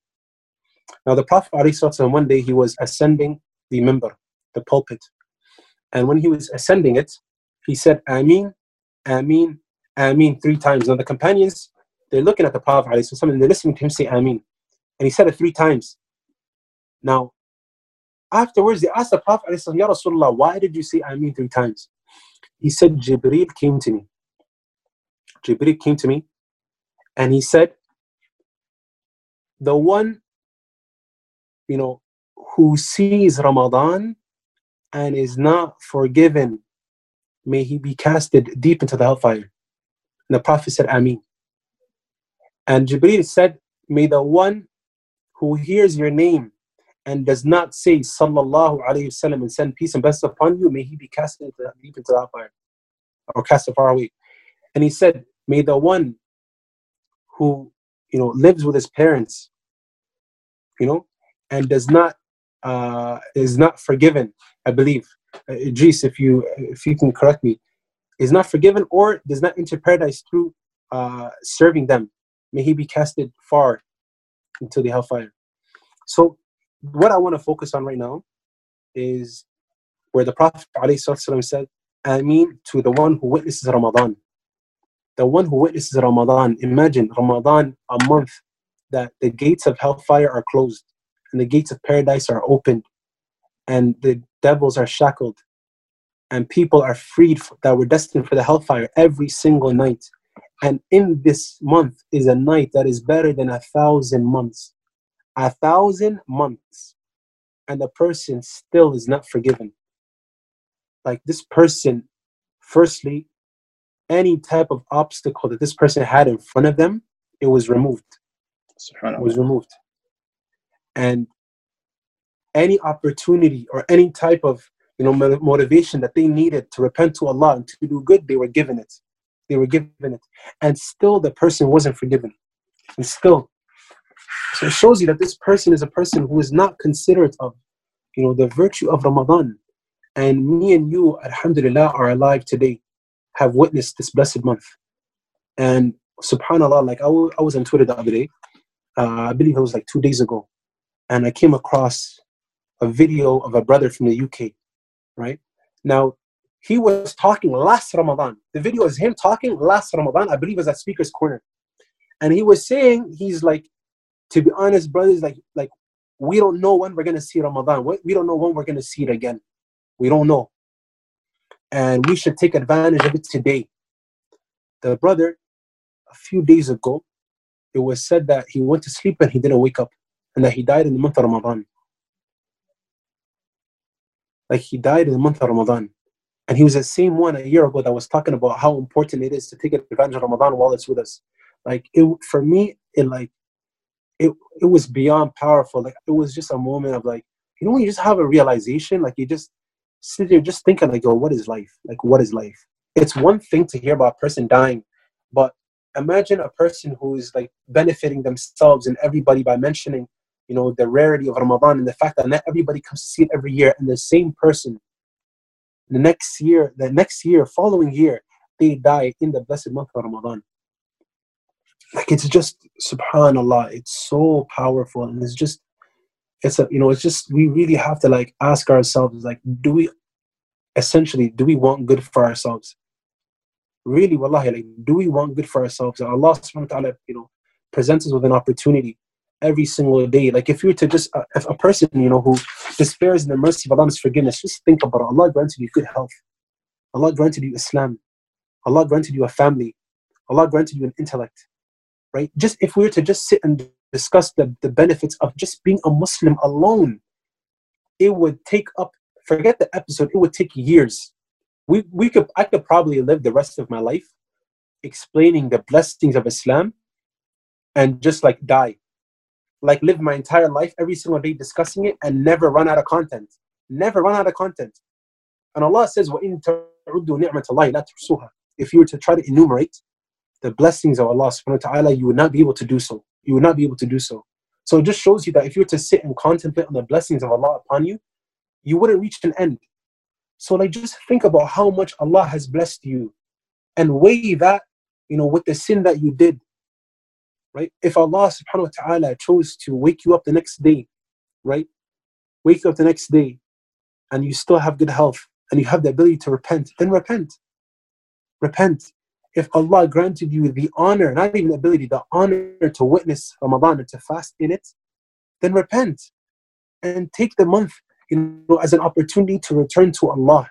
Now the Prophet one day he was ascending the minbar, the pulpit. And when he was ascending it, he said, Ameen, Ameen, Ameen three times. Now the companions, they're looking at the Prophet ﷺ and they're listening to him say Ameen. And he said it three times. Now, afterwards, they asked the Prophet, Ya Rasulullah, why did you say Ameen three times? He said, Jibreel came to me. Jibreel came to me and he said, The one, you know, who sees Ramadan and is not forgiven, may he be casted deep into the hellfire. And the Prophet said, Ameen. And Jibreel said, May the one who hears your name and does not say sallallahu alayhi wasallam and send peace and blessings upon you, may he be cast into deep into the fire or cast far away. And he said, May the one who you know lives with his parents, you know, and does not uh, is not forgiven, I believe. Uh, Idris, if you if you can correct me, is not forgiven or does not enter paradise through uh, serving them. May he be casted far into the hellfire. So, what I want to focus on right now is where the Prophet ﷺ said, Ameen to the one who witnesses Ramadan. The one who witnesses Ramadan. Imagine Ramadan, a month that the gates of hellfire are closed and the gates of paradise are opened and the devils are shackled and people are freed that were destined for the hellfire every single night. And in this month is a night that is better than a thousand months. A thousand months. And the person still is not forgiven. Like this person, firstly, any type of obstacle that this person had in front of them, it was removed. It was removed. And any opportunity or any type of you know motivation that they needed to repent to Allah and to do good, they were given it. They were given it, and still the person wasn't forgiven, and still. So it shows you that this person is a person who is not considerate of, you know, the virtue of Ramadan. And me and you, Alhamdulillah, are alive today, have witnessed this blessed month. And Subhanallah, like I, w- I was on Twitter the other day, uh, I believe it was like two days ago, and I came across a video of a brother from the UK, right? Now, he was talking last Ramadan. The video is him talking last Ramadan, I believe was at Speaker's Corner. And he was saying, he's like, to be honest, brothers, like, like we don't know when we're going to see Ramadan. We don't know when we're going to see it again. We don't know. And we should take advantage of it today. The brother, a few days ago, it was said that he went to sleep and he didn't wake up that he died in the month of Ramadan. Like he died in the month of Ramadan. And he was the same one a year ago that was talking about how important it is to take advantage of Ramadan while it's with us. Like it for me, it like it it was beyond powerful. Like it was just a moment of like, you know, when you just have a realization, like you just sit there just thinking like, yo, what is life? Like what is life? It's one thing to hear about a person dying, but imagine a person who is like benefiting themselves and everybody by mentioning you know the rarity of Ramadan and the fact that not everybody comes to see it every year, and the same person, the next year, the next year, following year, they die in the blessed month of Ramadan. Like it's just Subhanallah, it's so powerful, and it's just, it's a you know, it's just we really have to like ask ourselves, like, do we, essentially, do we want good for ourselves? Really, wallahi, like, do we want good for ourselves? Allah subhanahu wa ta'ala, you know, presents us with an opportunity every single day. Like if you were to just, uh, if a person, you know, who despairs in the mercy of Allah and forgiveness, just think about it. Allah granted you good health. Allah granted you Islam. Allah granted you a family. Allah granted you an intellect. Right? Just if we were to just sit and discuss the, the benefits of just being a Muslim alone, it would take up, forget the episode, it would take years. We, we could, I could probably live the rest of my life explaining the blessings of Islam and just like die like live my entire life every single day discussing it and never run out of content. Never run out of content. And Allah says, If you were to try to enumerate the blessings of Allah subhanahu wa ta'ala, you would not be able to do so. You would not be able to do so. So it just shows you that if you were to sit and contemplate on the blessings of Allah upon you, you wouldn't reach an end. So like just think about how much Allah has blessed you and weigh that, you know, with the sin that you did Right? If Allah subhanahu wa ta'ala chose to wake you up the next day, right? Wake up the next day and you still have good health and you have the ability to repent, then repent. Repent. If Allah granted you the honor, not even the ability, the honor to witness Ramadan and to fast in it, then repent and take the month you know, as an opportunity to return to Allah.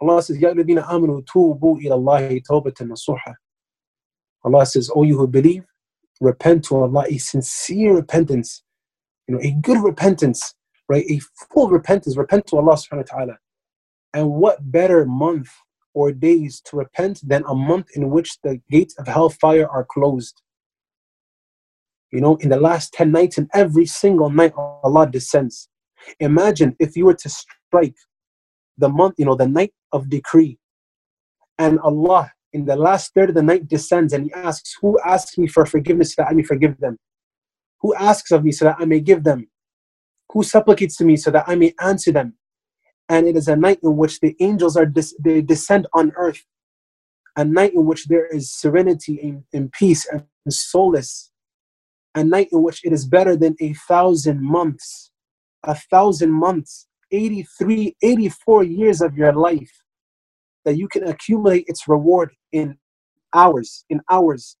Allah says, Ya الذين آمنوا توبوا إلى الله توبة نصوحا. Allah says, O you who believe, repent to Allah a sincere repentance, you know, a good repentance, right? A full repentance, repent to Allah subhanahu wa ta'ala. And what better month or days to repent than a month in which the gates of hellfire are closed? You know, in the last 10 nights and every single night, Allah descends. Imagine if you were to strike the month, you know, the night of decree, and Allah in the last third of the night descends and He asks, Who asks me for forgiveness so that I may forgive them? Who asks of me so that I may give them? Who supplicates to me so that I may answer them? And it is a night in which the angels are they descend on earth, a night in which there is serenity and, and peace and solace, a night in which it is better than a thousand months a thousand months, 83, 84 years of your life that you can accumulate its reward in hours, in hours.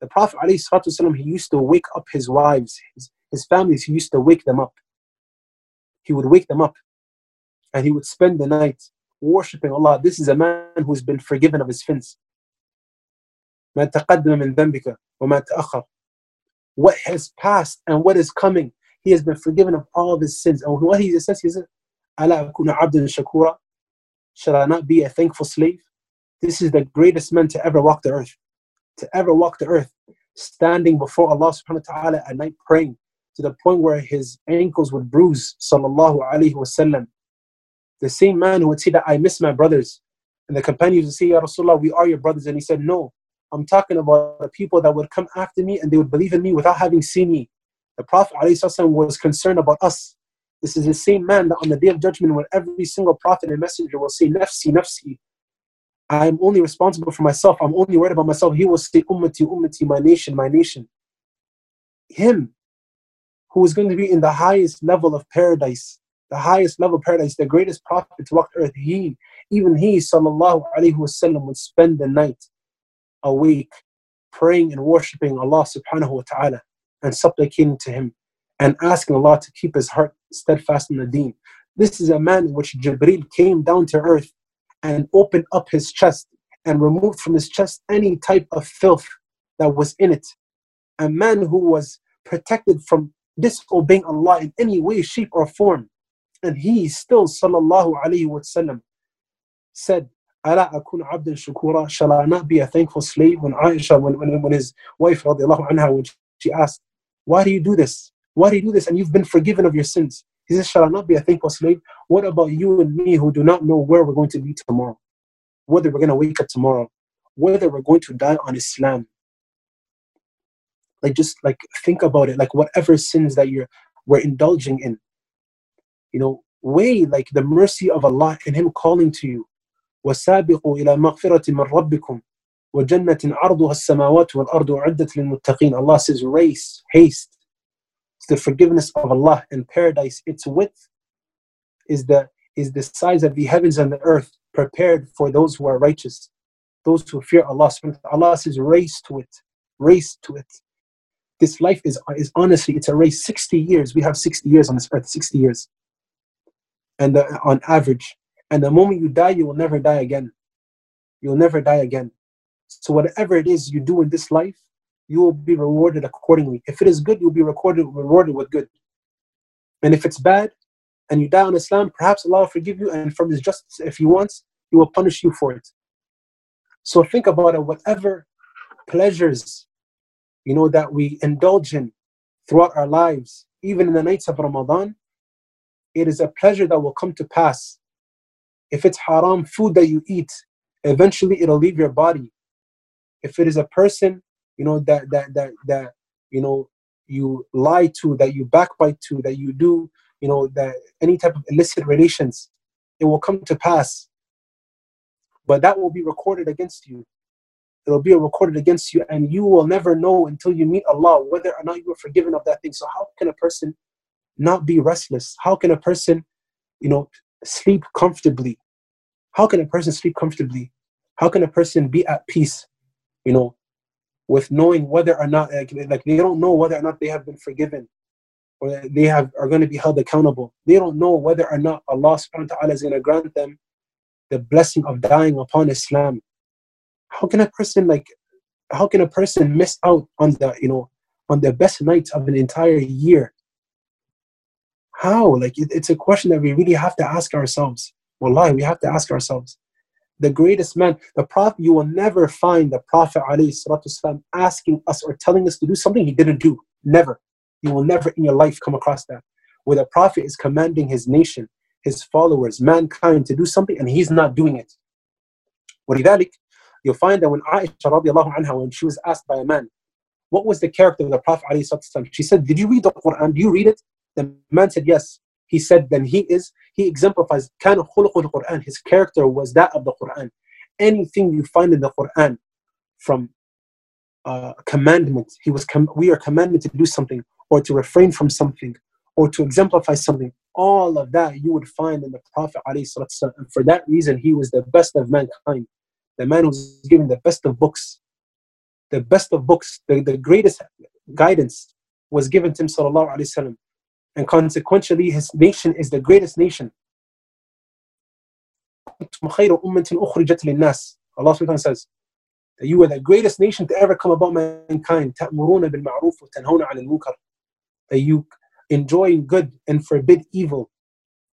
The Prophet ﷺ, he used to wake up his wives, his, his families, he used to wake them up. He would wake them up and he would spend the night worshipping Allah. This is a man who's been forgiven of his sins. What has passed and what is coming he has been forgiven of all of his sins. And what he says, he says. Shall I not be a thankful slave? This is the greatest man to ever walk the earth. To ever walk the earth, standing before Allah subhanahu wa ta'ala at night praying to the point where his ankles would bruise, sallallahu alayhi wasallam. The same man who would say that I miss my brothers. And the companions would say, Ya Rasulullah, we are your brothers. And he said, No, I'm talking about the people that would come after me and they would believe in me without having seen me. The Prophet was concerned about us. This is the same man that on the day of judgment, when every single prophet and messenger will say, Nafsi, Nafsi, I'm only responsible for myself, I'm only worried about myself. He will say, Ummati, Ummati, my nation, my nation. Him, who is going to be in the highest level of paradise, the highest level of paradise, the greatest prophet to walk the earth, he, even he, sallallahu alayhi wasallam, would spend the night awake, praying and worshipping Allah subhanahu wa ta'ala and supplicating to him and asking Allah to keep his heart steadfast in the deen. This is a man in which Jibreel came down to earth and opened up his chest and removed from his chest any type of filth that was in it. A man who was protected from disobeying Allah in any way, shape, or form. And he still, sallallahu alayhi wasallam, said, Ala akun abdan shukura, shall I not be a thankful slave? When Aisha, when, when, when his wife, radiallahu anha, when she asked, why do you do this? Why do you do this? And you've been forgiven of your sins. He says, Shall I not be a thankful slave? What about you and me who do not know where we're going to be tomorrow? Whether we're going to wake up tomorrow, whether we're going to die on Islam. Like just like think about it, like whatever sins that you're we're indulging in. You know, weigh like the mercy of Allah and Him calling to you. وسابقوا إلى مغفرة من ربكم وجنة عرضها السماوات والأرض أعدت للمتقين Allah says race haste the forgiveness of Allah in paradise. Its width is the is the size of the heavens and the earth prepared for those who are righteous those who fear Allah Allah says race to it race to it. This life is is honestly it's a race. 60 years we have 60 years on this earth 60 years. And uh, on average. And the moment you die you will never die again. You'll never die again. So whatever it is you do in this life, you will be rewarded accordingly. If it is good, you'll be recorded, rewarded with good. And if it's bad, and you die on Islam, perhaps Allah will forgive you, and from His justice, if He wants, He will punish you for it. So think about it. Whatever pleasures, you know, that we indulge in throughout our lives, even in the nights of Ramadan, it is a pleasure that will come to pass. If it's haram food that you eat, eventually it'll leave your body if it is a person you know that that that that you know you lie to that you backbite to that you do you know, that any type of illicit relations, it will come to pass. But that will be recorded against you. It'll be recorded against you, and you will never know until you meet Allah whether or not you were forgiven of that thing. So how can a person not be restless? How can a person, you know, sleep comfortably? How can a person sleep comfortably? How can a person be at peace, you know, with knowing whether or not, like, like they don't know whether or not they have been forgiven or they have are going to be held accountable. They don't know whether or not Allah subhanahu wa ta'ala is going to grant them the blessing of dying upon Islam. How can a person like how can a person miss out on the you know on the best nights of an entire year? How? Like it, it's a question that we really have to ask ourselves. Wallahi, we have to ask ourselves The greatest man, the Prophet, you will never find the Prophet والسلام, asking us or telling us to do something he didn't do. Never. You will never in your life come across that. Where the Prophet is commanding his nation, his followers, mankind to do something and he's not doing it. ولذلك, you'll find that when Aisha radiallahu anha, when she was asked by a man, what was the character of the Prophet ﷺ? She said, Did you read the Quran? Do you read it? The man said, Yes. he said then he is he exemplifies kind of quran his character was that of the quran. Anything you find in the quran from uh, commandments he was com- we are commanded to do something or to refrain from something or to exemplify something. All of that you would find in the prophet and for that reason he was the best of mankind. The man who is given the best of books the best of books the, the greatest guidance was given to him sallallahu alaihi wasallam and consequently his nation is the greatest nation. Allah subhanahu says that you are the greatest nation to ever come about mankind. That you enjoy good and forbid evil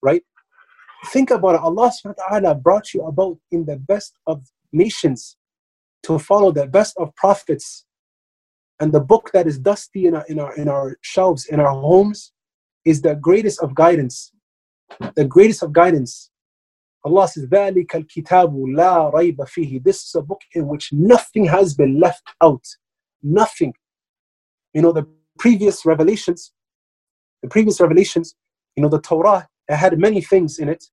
right? Think about it. Allah ta'ala brought you about in the best of nations to follow the best of prophets. And the book that is dusty in our, in our, in our shelves in our homes is the greatest of guidance. The greatest of guidance. Allah says, ذَلِكَ الْكِتَابُ لَا رَيْبَ فِيهِ This is a book in which nothing has been left out. Nothing. You know, the previous revelations, the previous revelations, you know, the Torah, it had many things in it,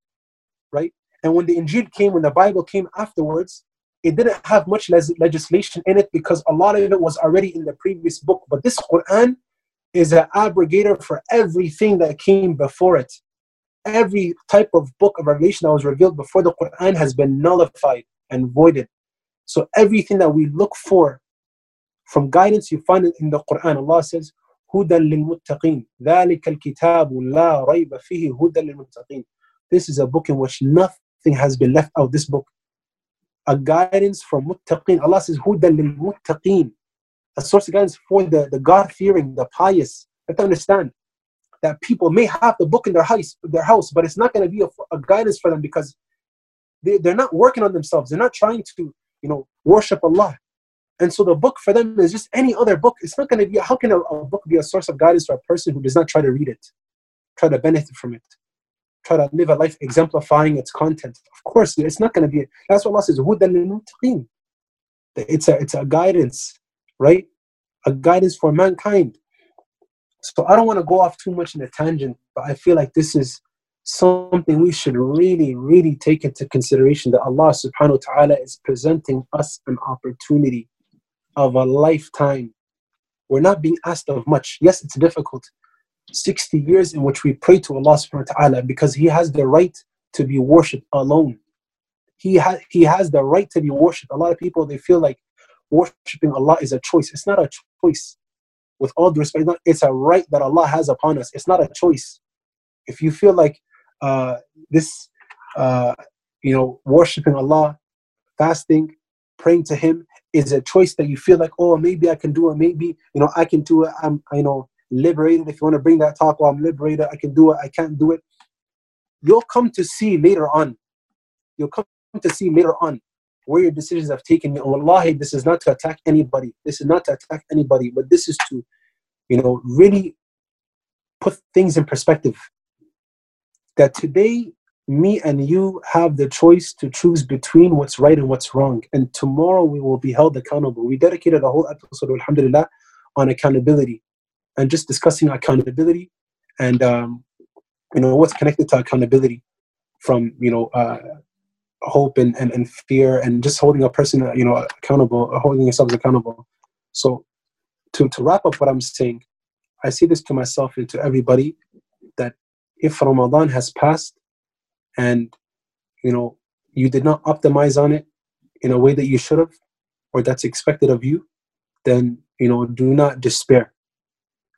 right? And when the Injil came, when the Bible came afterwards, it didn't have much legislation in it because a lot of it was already in the previous book. But this Quran, is an abrogator for everything that came before it. Every type of book of revelation that was revealed before the Quran has been nullified and voided. So everything that we look for from guidance, you find it in the Quran. Allah says, هدى للمتقين ذلك الكتاب لا ريب فيه هدى للمتقين This is a book in which nothing has been left out. This book, a guidance for muttaqin. Allah says, هدى للمتقين a source of guidance for the, the God fearing, the pious. You have to understand that people may have the book in their house, their house, but it's not going to be a, a, guidance for them because they, they're not working on themselves. They're not trying to, you know, worship Allah. And so the book for them is just any other book. It's not going to be, how can a, a book be a source of guidance for a person who does not try to read it, try to benefit from it, try to live a life exemplifying its content? Of course, it's not going to be, that's what Allah says, it's a, it's a guidance right? A guidance for mankind. So I don't want to go off too much in a tangent, but I feel like this is something we should really, really take into consideration that Allah subhanahu wa ta'ala is presenting us an opportunity of a lifetime. We're not being asked of much. Yes, it's difficult. 60 years in which we pray to Allah subhanahu wa ta'ala because He has the right to be worshipped alone. He, ha- he has the right to be worshipped. A lot of people, they feel like worshipping Allah is a choice. It's not a choice. With all due respect, it's a right that Allah has upon us. It's not a choice. If you feel like uh, this, uh, you know, worshipping Allah, fasting, praying to Him is a choice that you feel like, oh, maybe I can do it. Maybe you know I can do it. I'm, you know, liberated. If you want to bring that talk, well, I'm liberated. I can do it. I can't do it. You'll come to see later on. You'll come to see later on where your decisions have taken me. And wallahi, this is not to attack anybody. This is not to attack anybody, but this is to, you know, really put things in perspective. That today, me and you have the choice to choose between what's right and what's wrong. And tomorrow we will be held accountable. We dedicated a whole episode, alhamdulillah, on accountability and just discussing accountability and um, you know what's connected to accountability from you know uh, hope and, and, and fear and just holding a person you know accountable holding yourselves accountable. So to, to wrap up what i'm saying i say this to myself and to everybody that if ramadan has passed and you know you did not optimize on it in a way that you should have or that's expected of you then you know do not despair.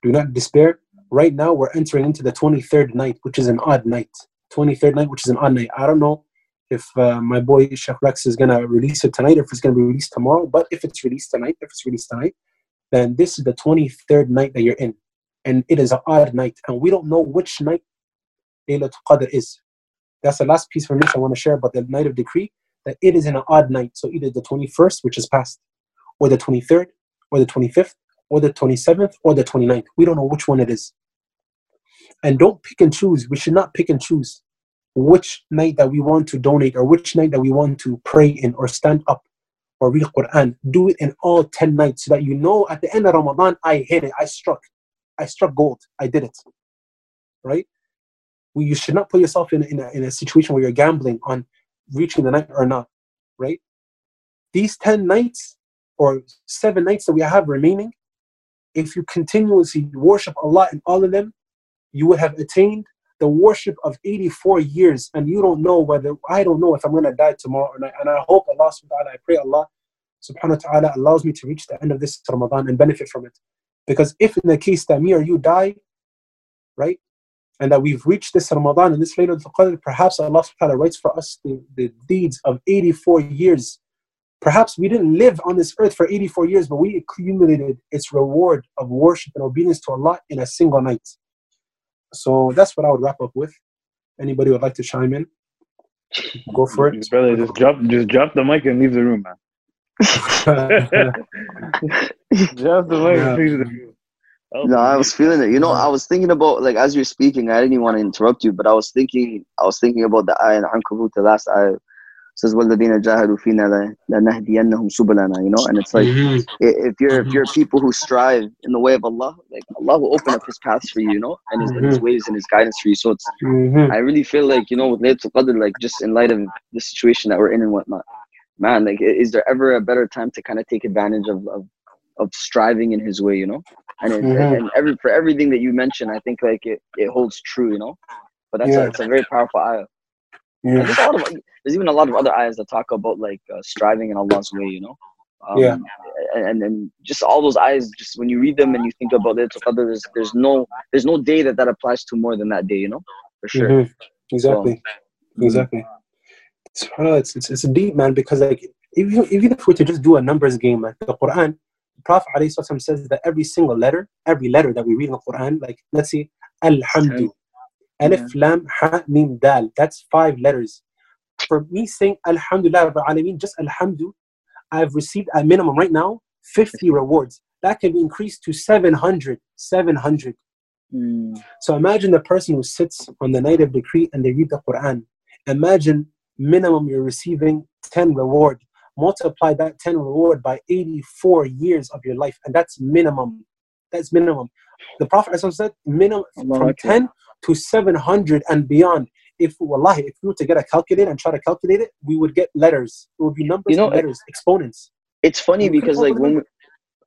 Do not despair. Right now we're entering into the 23rd night which is an odd night. 23rd night which is an odd night. I don't know if uh, my boy Sheikh Rex is gonna release it tonight, if it's gonna be released tomorrow. But if it's released tonight, if it's released tonight, then this is the 23rd night that you're in, and it is an odd night, and we don't know which night Laylatul Qadr is. That's the last piece of information I want to share about the night of decree. That it is in an odd night, so either the 21st, which is past, or the 23rd, or the 25th, or the 27th, or the 29th. We don't know which one it is. And don't pick and choose. We should not pick and choose which night that we want to donate or which night that we want to pray in or stand up or read Quran. Do it in all 10 nights so that you know at the end of Ramadan, I hit it, I struck. I struck gold. I did it. Right? Well, you should not put yourself in, in, a, in a situation where you're gambling on reaching the night or not. Right? These 10 nights or seven nights that we have remaining, if you continuously worship Allah in all of them, you would have attained the worship of 84 years and you don't know whether I don't know if I'm gonna die tomorrow or not. And I hope Allah subhanahu wa ta'ala, I pray Allah subhanahu wa ta'ala allows me to reach the end of this Ramadan and benefit from it. Because if in the case that me or you die, right, and that we've reached this Ramadan and this Laylatul perhaps Allah subhanahu wa ta'ala writes for us the, the deeds of 84 years. Perhaps we didn't live on this earth for 84 years, but we accumulated its reward of worship and obedience to Allah in a single night. So that's what I would wrap up with. Anybody would like to chime in? Go for it. Brother, just drop just drop the mic and leave the room, man. drop the mic Yeah. and leave the room. Oh, No, I was feeling it. You know, I was thinking about like as you're speaking. I didn't even want to interrupt you, but I was thinking. I was thinking about the ayah in Ankabut, the last ayah says, "وَالَّذِينَ جَاهَدُوا فِينَا لَنَهْدِيَنَّهُم سُبُلَنَا." You know, and it's like Mhm. i- if you're if you're people who strive in the way of Allah, like Allah will open up His paths for you, you know, and His, and his ways and His guidance for you. So it's Mhm. I really feel like you know with Laylatul Qadr, like just in light of the situation that we're in and whatnot, man, like i- is there ever a better time to kind of take advantage of of, of striving in His way, you know? And it, Mhm. and every for everything that you mentioned, I think like it, it holds true, you know. But that's Yeah. a, it's a very powerful ayah. yeah. there's a lot of there's even a lot of other ayahs that talk about like uh, striving in Allah's way, you know. Um, Yeah. And and just all those ayahs, just when you read them and you think about it, there's there's no there's no day that that applies to more than that day, you know, for sure. Mhm. Exactly. Mhm. Exactly. SubhanAllah, it's, it's, it's deep, man, because like even, even if we were to just do a numbers game, like the Quran, the Prophet ﷺ says that every single letter, every letter that we read in the Quran, like let's see, Alhamdu, Alif, Lam, Ha, Mim, Dal, that's five letters. For me saying Alhamdulillah, just Alhamdu, I've received a minimum right now 50 rewards. That can be increased to 700. 700. Mm. So imagine the person who sits on the night of decree and they read the Quran. Imagine minimum you're receiving 10 reward. Multiply that 10 reward by 84 years of your life, and that's minimum. That's minimum. The Prophet said minimum from Akbar. 10 to 700 and beyond. If wallahi, if we were to get a calculator and try to calculate it, we would get letters. It would be numbers, You know, and letters, exponents. It's funny We because like when we,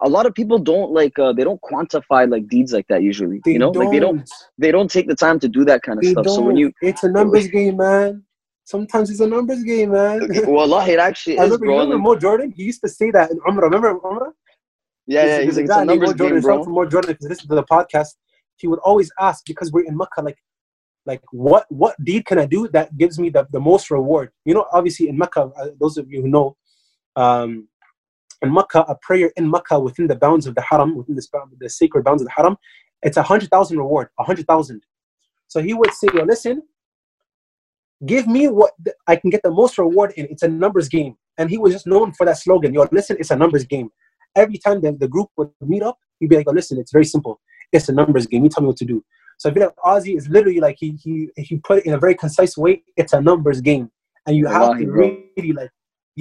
a lot of people don't like uh, they don't quantify like deeds like that usually. They you know, like they don't they don't take the time to do that kind of They stuff. don't. So when you it's a numbers game, man. Sometimes it's a numbers game, man. Wallahi, it actually I is, remember, bro. you remember Like, Mo Jordan? He used to say that in Umrah. Remember Umrah? yeah, yeah. He's there's like, it's a Mo numbers Jordan. game, Shout out bro. to Mo Jordan if you listen to the podcast. He would always ask because we're in Mecca, like, like what what deed can I do that gives me the, the most reward? You know, obviously in Mecca, uh, those of you who know, um, in Mecca, a prayer in Mecca within the bounds of the Haram, within the, the sacred bounds of the Haram, it's a hundred thousand reward, a hundred thousand. So he would say, Yo, listen, give me what I can get the most reward in. It's a numbers game. And he was just known for that slogan, Yo, listen, it's a numbers game. Every time the, the group would meet up, he'd be like, oh, listen, it's very simple. It's a numbers game. You tell me what to do. So I feel like Ozzy is literally like he he he put it in a very concise way. It's a numbers game, and you have to really like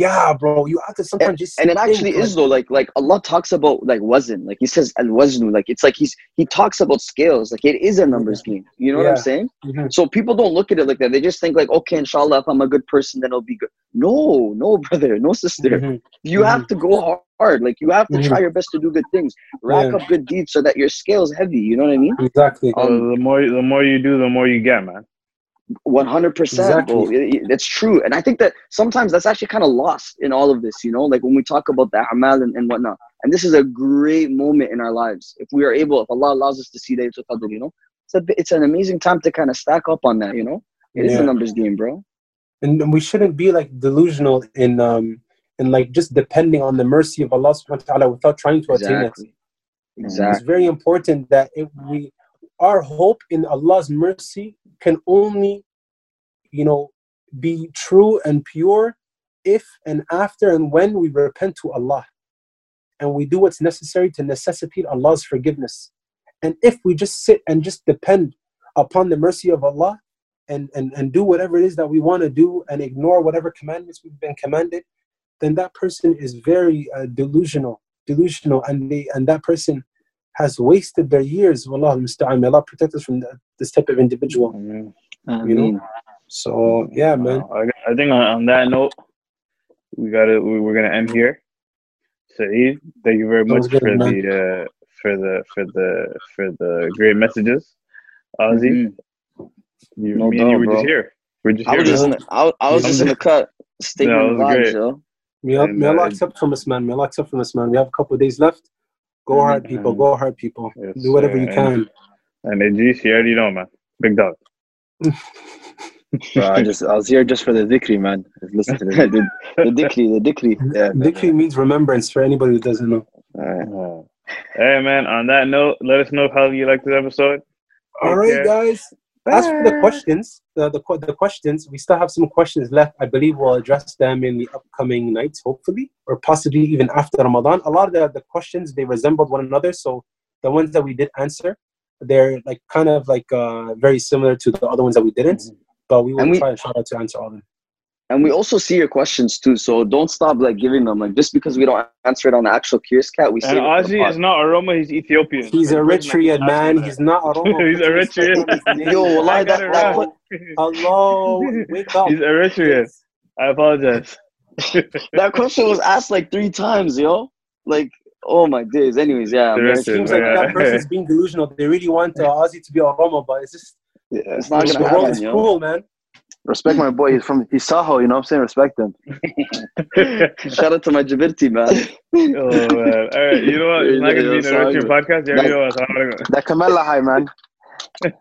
Yeah, bro. You have to sometimes just and it actually like, is though like like allah talks about like wazn like he says al waznu like it's like he's he talks about scales like it is a numbers game you know what i'm Yeah. saying Mhm. so people don't look at it like that they just think like okay inshallah if i'm a good person then I'll be good no no brother no sister Mhm. you have to go hard like you have to Mhm. try your best to do good things rack Yeah. up good deeds so that your scale's heavy you know what i mean Exactly. So the more the more you do, the more you get, man. 100% bro. Exactly. It- it- That's true. And I think that sometimes that's actually kind of lost in all of this, you know, like when we talk about the amal and, and whatnot. And this is a great moment in our lives. If we are able, if Allah allows us to see that you know, it's, a, it's an amazing time to kind of stack up on that, you know. It is Yeah. a numbers game, bro. and we shouldn't be like delusional in um in like just depending on the mercy of Allah subhanahu wa ta'ala without trying to attain it. Exactly. It's very important that if we our hope in Allah's mercy can only you know be true and pure if and after and when we repent to Allah and we do what's necessary to necessitate Allah's forgiveness. And if we just sit and just depend upon the mercy of Allah and, and, and do whatever it is that we want to do and ignore whatever commandments we've been commanded, then that person is very uh, delusional, delusional, and they and that person has wasted their years. Wallah al-musta'an. May Allah protect us from the, this type of individual. You know? So yeah, man. Uh, I, I think on, on that note, we gotta we, we're gonna end here. Saed, thank you very much good, for man. the uh, for the for the for the great messages. Ozzy, Mhm. you, No me and you were bro. just here. We're just I here. was just in the, I, I was just in the cut, sticking No, it in was vibes, yo. May, Allah- And, may Allah uh, accept from us, man. May Allah accept from us, man. We have a couple of days left. Go hard, people. Go hard, people. Yes, do whatever sir. you can. And Idris, you already know, man. Big dog. Bro, I just I was here just for the dhikri, man. Listen to the dhikri. the, the dikri, the dikri. Yeah, man. Dikri means remembrance for anybody who doesn't know. Alright. Uh, hey, man. On that note, let us know how you liked this episode. All Take right, care. guys. As for the questions, the, the the questions, we still have some questions left. I believe we'll address them in the upcoming nights, hopefully, or possibly even after Ramadan. A lot of the, the questions they resembled one another, so the ones that we did answer, they're like kind of like uh, very similar to the other ones that we didn't. But we will we- try try to answer all of them. And we also see your questions too, so don't stop like giving them. Like just because we don't answer it on the actual Curious Cat, we see. say it for the Ozzy is not Oromo, he's Ethiopian. He's So a Eritrean that man. He's not Oromo. He's Put Eritrean. on his name. Yo, I wallahi, that, it that, wrong. Hello, wake up. He's Eritrean. I apologize. that question was asked like three times, yo. Like, oh my days. Anyways, yeah, I'm The very rest It seems like that person's being delusional. They really want uh, Ozzy to be Oromo, but it's just Yeah. It's not the gonna world happen, is yo. cruel, man. Respect my boy. He's from he's Saho. You know what I'm saying? Respect him. Shout out to my Jabirti, man. oh man! All right, you know what? It's not gonna be an Sorry. Eritrean podcast. You already know us. I'm not gonna- That Kamala high man.